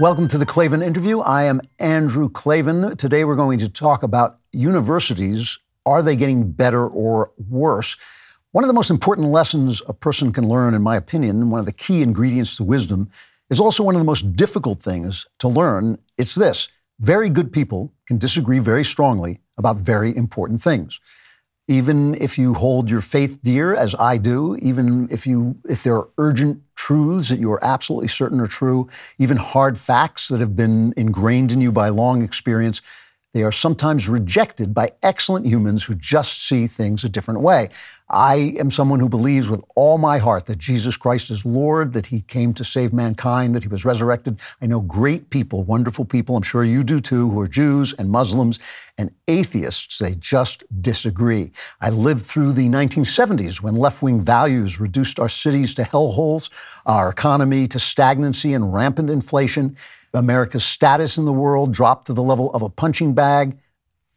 Welcome to the Klavan interview. I am Andrew Klavan. Today we're going to talk about universities. Are they getting better or worse? One of the most important lessons a person can learn, in my opinion, one of the key ingredients to wisdom, is also one of the most difficult things to learn. It's this very good people can disagree very strongly about very important things even if you hold your faith dear, as I do, even if you if there are urgent truths that you are absolutely certain are true, even hard facts that have been ingrained in you by long experience, they are sometimes rejected by excellent humans who just see things a different way. I am someone who believes with all my heart that Jesus Christ is Lord, that He came to save mankind, that He was resurrected. I know great people, wonderful people, I'm sure you do too, who are Jews and Muslims and atheists. They just disagree. I lived through the 1970s when left wing values reduced our cities to hellholes, our economy to stagnancy and rampant inflation. America's status in the world dropped to the level of a punching bag.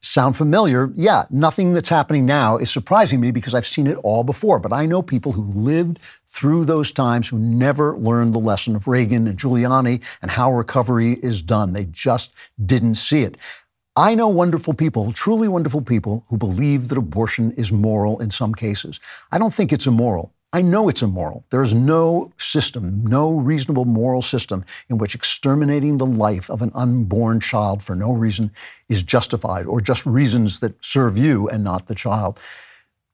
Sound familiar? Yeah, nothing that's happening now is surprising me because I've seen it all before. But I know people who lived through those times who never learned the lesson of Reagan and Giuliani and how recovery is done. They just didn't see it. I know wonderful people, truly wonderful people, who believe that abortion is moral in some cases. I don't think it's immoral. I know it's immoral. There is no system, no reasonable moral system in which exterminating the life of an unborn child for no reason is justified or just reasons that serve you and not the child.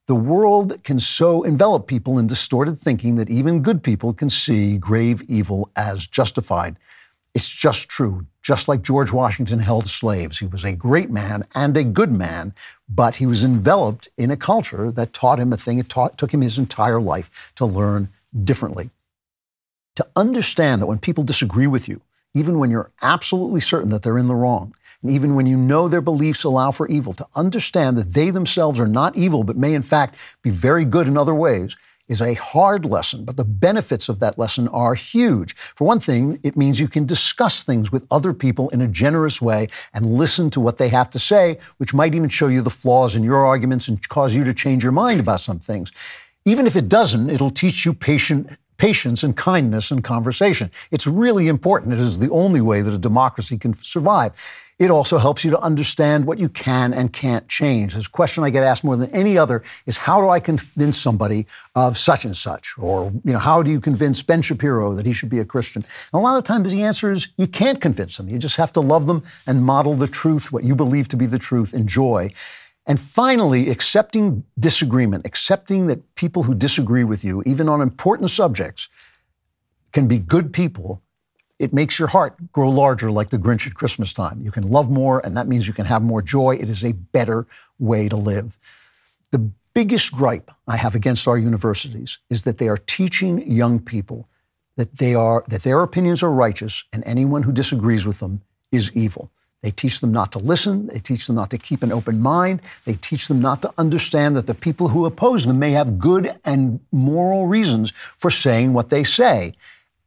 The world can so envelop people in distorted thinking that even good people can see grave evil as justified. It's just true. Just like George Washington held slaves, he was a great man and a good man, but he was enveloped in a culture that taught him a thing. It taught, took him his entire life to learn differently. To understand that when people disagree with you, even when you're absolutely certain that they're in the wrong, and even when you know their beliefs allow for evil, to understand that they themselves are not evil, but may in fact be very good in other ways, is a hard lesson, but the benefits of that lesson are huge. For one thing, it means you can discuss things with other people in a generous way and listen to what they have to say, which might even show you the flaws in your arguments and cause you to change your mind about some things. Even if it doesn't, it'll teach you patient, patience and kindness in conversation. It's really important. It is the only way that a democracy can survive. It also helps you to understand what you can and can't change. This question I get asked more than any other is how do I convince somebody of such and such? Or, you know, how do you convince Ben Shapiro that he should be a Christian? And a lot of times the answer is you can't convince them. You just have to love them and model the truth, what you believe to be the truth, enjoy. And finally, accepting disagreement, accepting that people who disagree with you, even on important subjects, can be good people it makes your heart grow larger like the Grinch at Christmas time. You can love more, and that means you can have more joy. It is a better way to live. The biggest gripe I have against our universities is that they are teaching young people that they are that their opinions are righteous and anyone who disagrees with them is evil. They teach them not to listen. They teach them not to keep an open mind. They teach them not to understand that the people who oppose them may have good and moral reasons for saying what they say.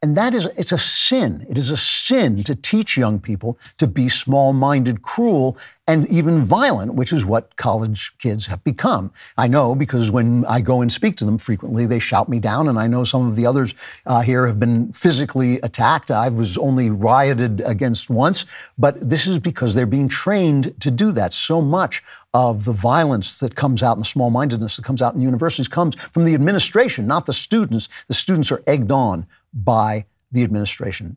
And that is, it's a sin. It is a sin to teach young people to be small minded, cruel, and even violent, which is what college kids have become. I know because when I go and speak to them frequently, they shout me down. And I know some of the others uh, here have been physically attacked. I was only rioted against once, but this is because they're being trained to do that. So much of the violence that comes out and the small mindedness that comes out in universities comes from the administration, not the students. The students are egged on by the administration.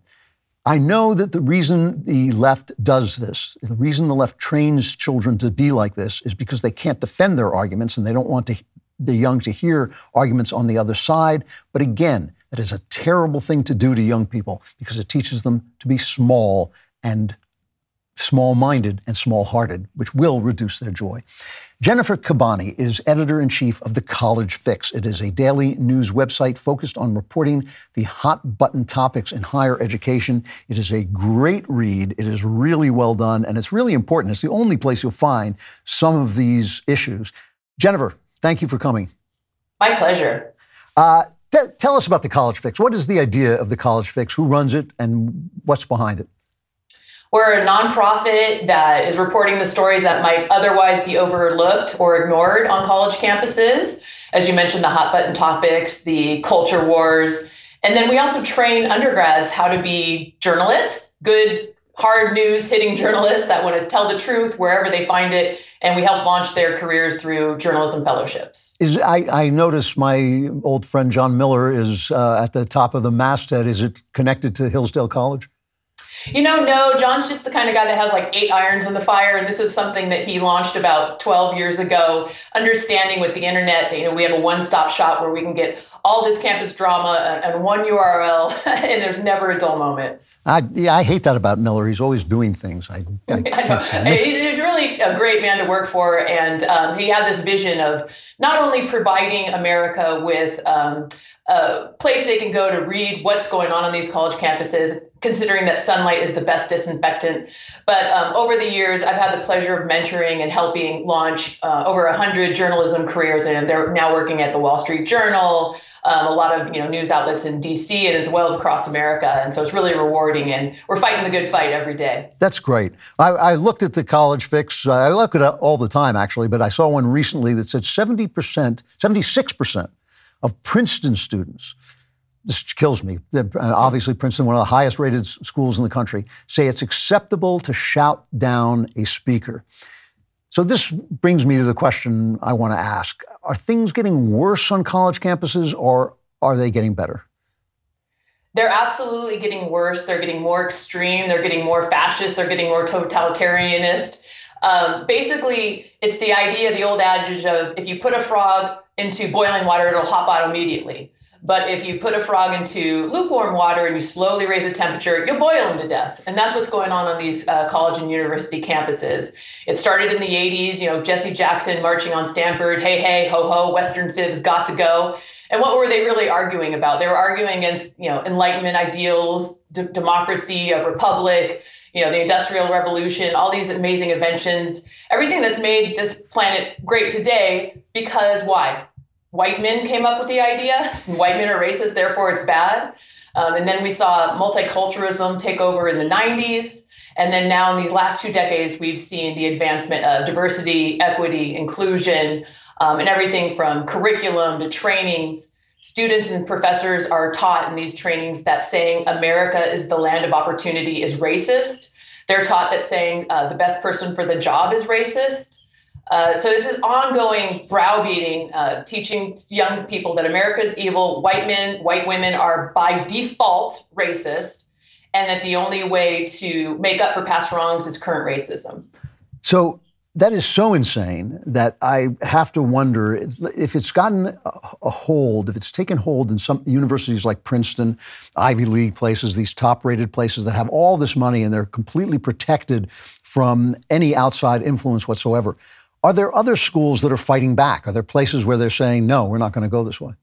I know that the reason the left does this, the reason the left trains children to be like this, is because they can't defend their arguments and they don't want to, the young to hear arguments on the other side. But again, that is a terrible thing to do to young people because it teaches them to be small and small minded and small hearted, which will reduce their joy. Jennifer Kabbany is editor in chief of The College Fix. It is a daily news website focused on reporting the hot button topics in higher education. It is a great read. It is really well done, and it's really important. It's the only place you'll find some of these issues. Jennifer, thank you for coming. My pleasure. Uh, t- tell us about The College Fix. What is the idea of The College Fix? Who runs it, and what's behind it? We're a nonprofit that is reporting the stories that might otherwise be overlooked or ignored on college campuses. As you mentioned, the hot button topics, the culture wars. And then we also train undergrads how to be journalists good hard news hitting journalists that want to tell the truth wherever they find it and we help launch their careers through journalism fellowships is i, I notice my old friend john miller is uh, at the top of the masthead is it connected to hillsdale college you know, no, John's just the kind of guy that has like eight irons in the fire. And this is something that he launched about 12 years ago, understanding with the internet that, you know, we have a one stop shop where we can get all this campus drama and one URL, and there's never a dull moment. I, yeah, I hate that about Miller. He's always doing things. I, I, I he's really a great man to work for, and um, he had this vision of not only providing America with um, a place they can go to read what's going on on these college campuses, considering that sunlight is the best disinfectant. But um, over the years, I've had the pleasure of mentoring and helping launch uh, over 100 journalism careers, and they're now working at the Wall Street Journal, um, a lot of you know news outlets in DC and as well as across America. And so it's really rewarding, and we're fighting the good fight every day. That's great. I, I looked at the College Fix. Uh, I look at it all the time, actually, but I saw one recently that said 70%, 76% of Princeton students this kills me. Uh, obviously, Princeton, one of the highest rated schools in the country, say it's acceptable to shout down a speaker. So, this brings me to the question I want to ask Are things getting worse on college campuses or are they getting better? They're absolutely getting worse. They're getting more extreme. They're getting more fascist. They're getting more totalitarianist. Um, basically, it's the idea, the old adage of if you put a frog into boiling water, it'll hop out immediately. But if you put a frog into lukewarm water and you slowly raise the temperature, you'll boil them to death. And that's what's going on on these uh, college and university campuses. It started in the 80s, you know, Jesse Jackson marching on Stanford, hey, hey, ho, ho, Western civs got to go. And what were they really arguing about? They were arguing against, you know, Enlightenment ideals, d- democracy, a republic, you know, the Industrial Revolution, all these amazing inventions, everything that's made this planet great today. Because why? white men came up with the idea. White men are racist, therefore it's bad. Um, and then we saw multiculturalism take over in the 90s. And then now in these last two decades, we've seen the advancement of diversity, equity, inclusion, um, and everything from curriculum to trainings. Students and professors are taught in these trainings that saying America is the land of opportunity is racist. They're taught that saying uh, the best person for the job is racist. Uh, so this is ongoing browbeating, uh, teaching young people that America is evil, white men, white women are by default racist, and that the only way to make up for past wrongs is current racism. So that is so insane that I have to wonder if it's gotten a hold, if it's taken hold in some universities like Princeton, Ivy League places, these top rated places that have all this money and they're completely protected from any outside influence whatsoever. Are there other schools that are fighting back? Are there places where they're saying, no, we're not going to go this way?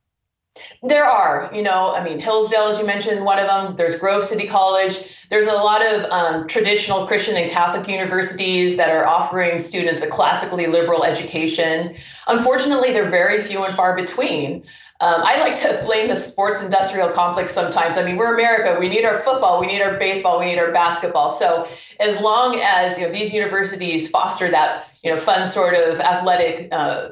There are, you know, I mean, Hillsdale, as you mentioned, one of them. There's Grove City College. There's a lot of um, traditional Christian and Catholic universities that are offering students a classically liberal education. Unfortunately, they're very few and far between. Um, I like to blame the sports industrial complex sometimes. I mean, we're America. We need our football. We need our baseball. We need our basketball. So as long as you know these universities foster that you know fun sort of athletic uh,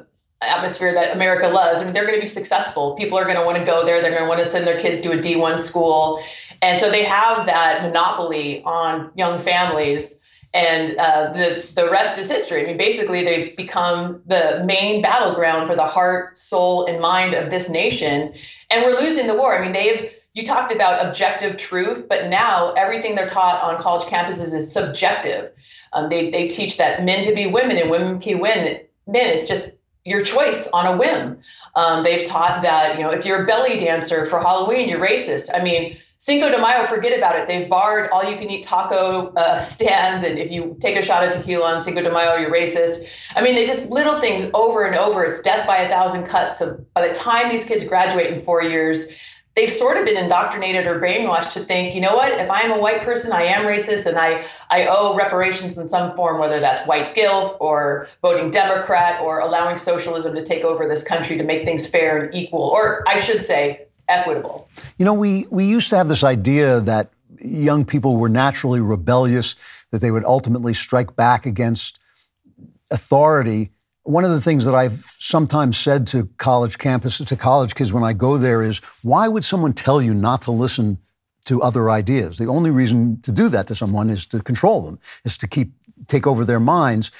atmosphere that America loves, I mean, they're going to be successful. People are going to want to go there. They're going to want to send their kids to a D1 school, and so they have that monopoly on young families and uh, the the rest is history. I mean, basically, they've become the main battleground for the heart, soul, and mind of this nation, and we're losing the war. I mean, they've you talked about objective truth, but now everything they're taught on college campuses is subjective. Um, they they teach that men can be women and women can win men. It's just your choice on a whim. Um, they've taught that you know if you're a belly dancer for Halloween, you're racist. I mean, Cinco de Mayo, forget about it. They've barred all you can eat taco uh, stands. And if you take a shot of tequila on Cinco de Mayo, you're racist. I mean, they just little things over and over. It's death by a thousand cuts. So by the time these kids graduate in four years, they've sort of been indoctrinated or brainwashed to think, you know what, if I am a white person, I am racist and I, I owe reparations in some form, whether that's white guilt or voting Democrat or allowing socialism to take over this country to make things fair and equal, or I should say, equitable. You know, we, we used to have this idea that young people were naturally rebellious, that they would ultimately strike back against authority. One of the things that I've sometimes said to college campuses, to college kids when I go there is, why would someone tell you not to listen to other ideas. The only reason to do that to someone is to control them, is to keep take over their minds.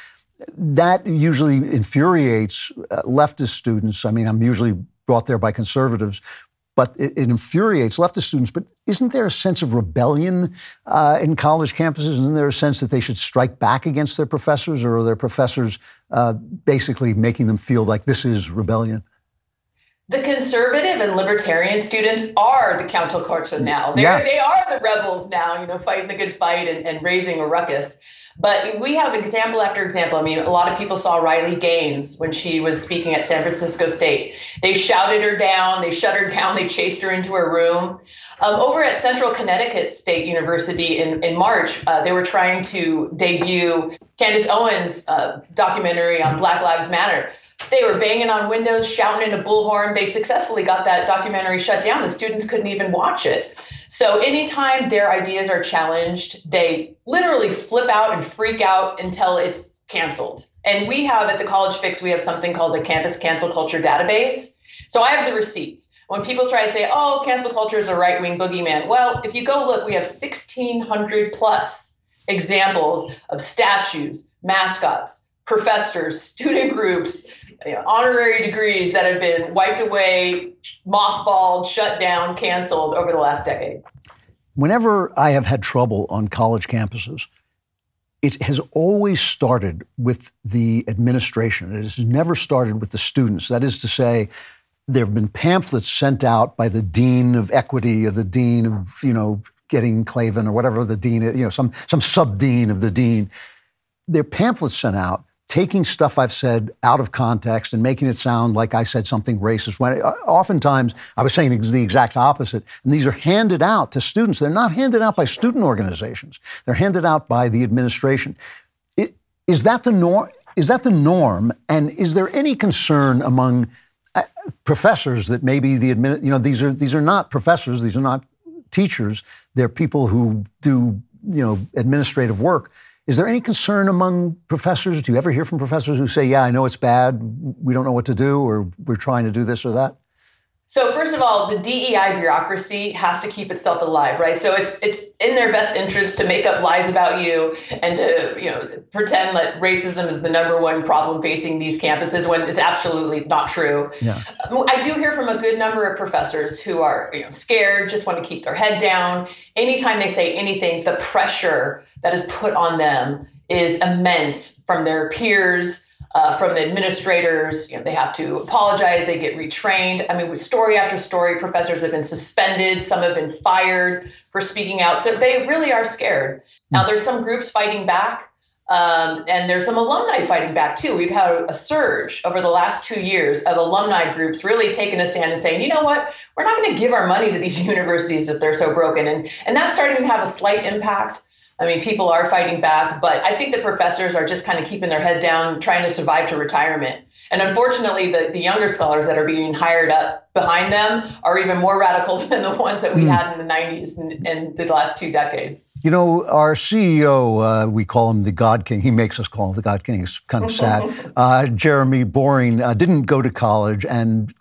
That usually infuriates uh, leftist students. I mean, I'm usually brought there by conservatives, but it, it infuriates leftist students. But isn't there a sense of rebellion uh, in college campuses? Isn't there a sense that they should strike back against their professors, or are their professors uh, basically making them feel like this is rebellion? the conservative and libertarian students are the counterculture now. They're, yeah. They are the rebels now, you know, fighting the good fight and, and raising a ruckus. But we have example after example. I mean, a lot of people saw Riley Gaines when she was speaking at San Francisco State. They shouted her down, they shut her down, they chased her into her room. Um, over at Central Connecticut State University in, in March, uh, they were trying to debut Candace Owens' uh, documentary on Black Lives Matter they were banging on windows, shouting in a bullhorn. They successfully got that documentary shut down. The students couldn't even watch it. So anytime their ideas are challenged, they literally flip out and freak out until it's canceled. And we have at the College Fix, we have something called the Campus Cancel Culture Database. So I have the receipts. When people try to say, oh, cancel culture is a right wing boogeyman, well, if you go look, we have 1,600 plus examples of statues, mascots, professors, student groups, you know, honorary degrees that have been wiped away, mothballed, shut down, canceled over the last decade. Whenever I have had trouble on college campuses, it has always started with the administration. It has never started with the students. That is to say, there have been pamphlets sent out by the dean of equity or the dean of, you know, getting Klavan or whatever the dean, you know, some, some sub dean of the dean. There are pamphlets sent out taking stuff I've said out of context and making it sound like I said something racist. When uh, oftentimes I was saying the exact opposite. And these are handed out to students. They're not handed out by student organizations. They're handed out by the administration. Is that the norm? Is that the norm? And is there any concern among uh, professors that maybe the admin, you know, these are these are not professors. These are not teachers. They're people who do you know administrative work is there any concern among professors? Do you ever hear from professors who say, "Yeah, I know it's bad. We don't know what to do, or we're trying to do this or that"? So first of all, the DEI bureaucracy has to keep itself alive, right? So it's it's in their best interest to make up lies about you and to you know pretend that racism is the number one problem facing these campuses when it's absolutely not true. Yeah. Um, I do hear from a good number of professors who are you know scared, just want to keep their head down. Anytime they say anything, the pressure that is put on them is immense from their peers uh, from the administrators. You know, they have to apologize. They get retrained. I mean, with story after story, professors have been suspended. Some have been fired for speaking out. So they really are scared. Now, hmm. there's some groups fighting back. Um, and there's some alumni fighting back too. We've had a surge over the last two years of alumni groups really taking a stand and saying, you know what, we're not going to give our money to these universities if they're so broken. And, and that's starting to have a slight impact. I mean, people are fighting back, but I think the professors are just kind of keeping their head down, trying to survive to retirement. And unfortunately, the, the younger scholars that are being hired up behind them are even more radical than the ones that we mm. had in the 90s and, and, the last two decades. You know, our CEO, uh, we call him the God King. He makes us call him the God King. It's kind of sad. uh, Jeremy Boring uh, didn't go to college and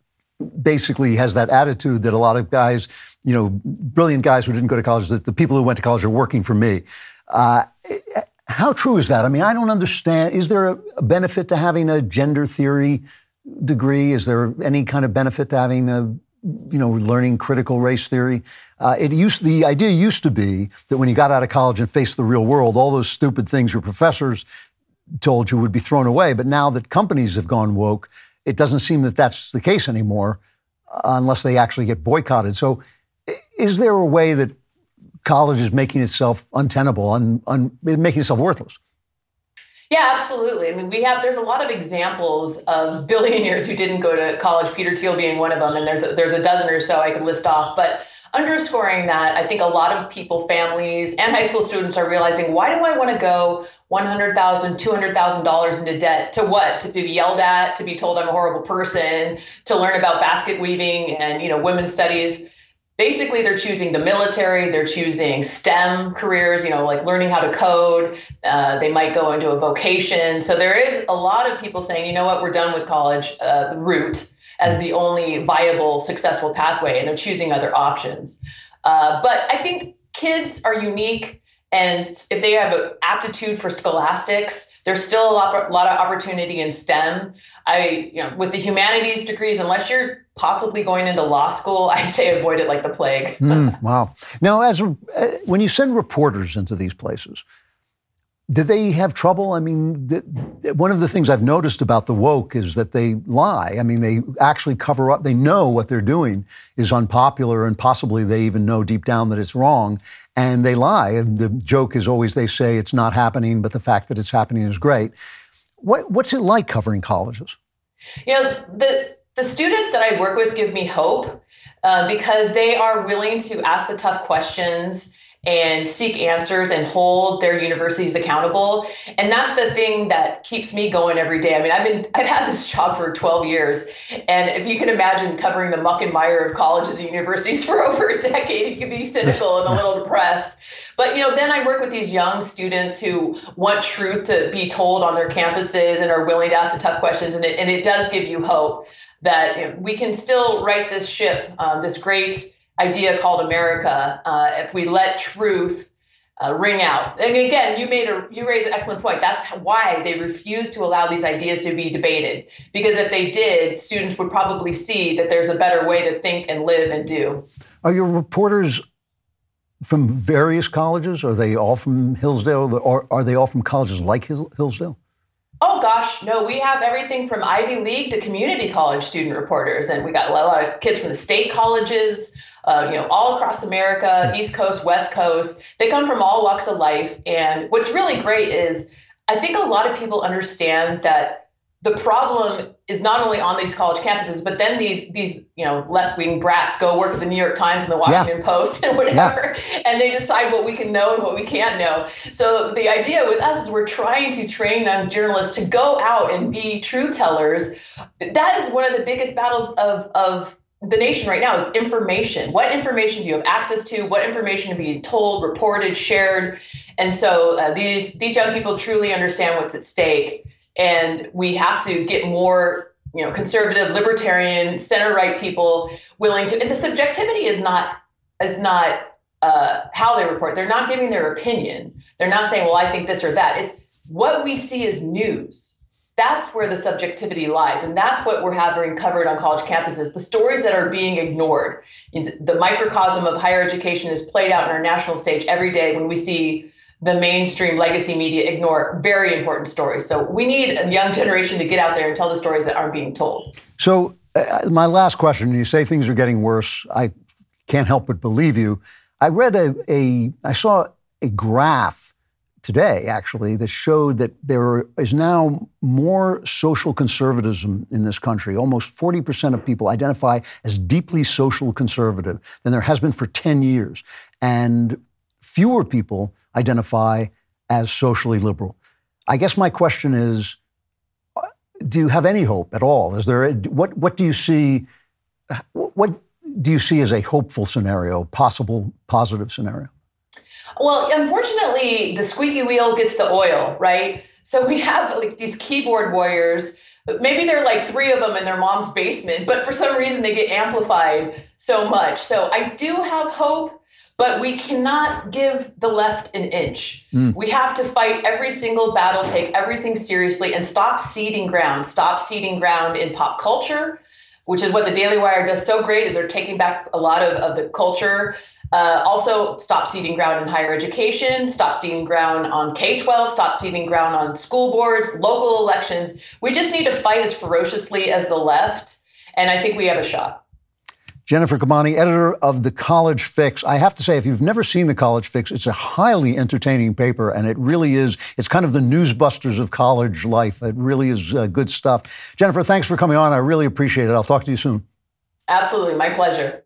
basically has that attitude that a lot of guys you know, brilliant guys who didn't go to college, that the people who went to college are working for me. Uh, how true is that? I mean, I don't understand. Is there a benefit to having a gender theory degree? Is there any kind of benefit to having a, you know, learning critical race theory? Uh, it used the idea used to be that when you got out of college and faced the real world, all those stupid things your professors told you would be thrown away. But now that companies have gone woke, it doesn't seem that that's the case anymore, uh, unless they actually get boycotted. So is there a way that college is making itself untenable, un, un, making itself worthless? Yeah, absolutely. I mean, we have there's a lot of examples of billionaires who didn't go to college. Peter Thiel being one of them, and there's a, there's a dozen or so I could list off. But underscoring that, I think a lot of people, families, and high school students are realizing why do I want to go $100,000, $200,000 into debt to what? To be yelled at, to be told I'm a horrible person, to learn about basket weaving and you know women's studies. Basically they're choosing the military they're choosing stem careers you know like learning how to code uh, they might go into a vocation. So there is a lot of people saying you know what we're done with college uh, the route as the only viable successful pathway and they're choosing other options Uh, but I think kids are unique. And if they have an aptitude for scholastics, there's still a lot, a lot of opportunity in STEM. I, you know, with the humanities degrees, unless you're possibly going into law school, I'd say avoid it like the plague. mm, wow. Now, as uh, when you send reporters into these places, did they have trouble? I mean, th- one of the things I've noticed about the woke is that they lie. I mean, they actually cover up. They know what they're doing is unpopular, and possibly they even know deep down that it's wrong, and they lie. And the joke is always they say it's not happening, but the fact that it's happening is great. What, what's it like covering colleges? You know, the the students that I work with give me hope uh, because they are willing to ask the tough questions and seek answers and hold their universities accountable. And that's the thing that keeps me going every day. I mean i've been i've had this job for 12 years. And if you can imagine covering the muck and mire of colleges and universities for over a decade you can be cynical and a little depressed. But you know then i work with these young students who want truth to be told on their campuses and are willing to ask the tough questions. And it, and it does give you hope that you know, we can still right this ship um, this great idea called America, uh, if we let truth uh, ring out. And again, you made a you raised an excellent point. That's why they refuse to allow these ideas to be debated. Because if they did, students would probably see that there's a better way to think and live and do. Are your reporters from various colleges? Are they all from Hillsdale, or are they all from colleges like Hillsdale? Oh gosh, no, we have everything from Ivy League to community college student reporters, and we got a lot of kids from the state colleges uh, you know, all across America, East Coast, West Coast. They come from all walks of life. And what's really great is I think a lot of people understand that the problem is not only on these college campuses, but then these these you know left wing brats go work at the New York Times and the Washington yeah. Post and whatever, yeah. and they decide what we can know and what we can't know. So the idea with us is we're trying to train young journalists to go out and be truth tellers. That is one of the biggest battles of of the nation right now is information. What information do you have access to? What information are being told, reported, shared? And so uh, these these young people truly understand what's at stake, and we have to get more, you know, conservative, libertarian, center right people willing to. And the subjectivity is not is not uh, how they report. They're not giving their opinion. They're not saying, "Well, I think this or that." It's what we see as news that's where the subjectivity lies and that's what we're having covered on college campuses the stories that are being ignored the microcosm of higher education is played out in our national stage every day when we see the mainstream legacy media ignore very important stories so we need a young generation to get out there and tell the stories that aren't being told so uh, my last question you say things are getting worse i can't help but believe you i read a, a i saw a graph today, actually, that showed that there is now more social conservatism in this country. Almost 40% of people identify as deeply social conservative than there has been for 10 years. And fewer people identify as socially liberal. I guess my question is uh, do you have any hope at all? Is there a, what what do you see what do you see as a hopeful scenario, possible positive scenario? Well, unfortunately, the squeaky wheel gets the oil, right? So we have like these keyboard warriors. Maybe there are like three of them in their mom's basement, but for some reason they get amplified so much. So I do have hope, but we cannot give the left an inch. Mm. We have to fight every single battle, take everything seriously, and stop ceding ground. Stop ceding ground in pop culture, which is what the Daily Wire does so great, is they're taking back a lot of, of the culture uh, also, stop ceding ground in higher education, stop ceding ground on K 12, stop ceding ground on school boards, local elections. We just need to fight as ferociously as the left, and I think we have a shot. Jennifer Kabbany, editor of The College Fix. I have to say, if you've never seen The College Fix, it's a highly entertaining paper, and it really is. It's kind of the newsbusters of college life. It really is uh, good stuff. Jennifer, thanks for coming on. I really appreciate it. I'll talk to you soon. Absolutely. My pleasure.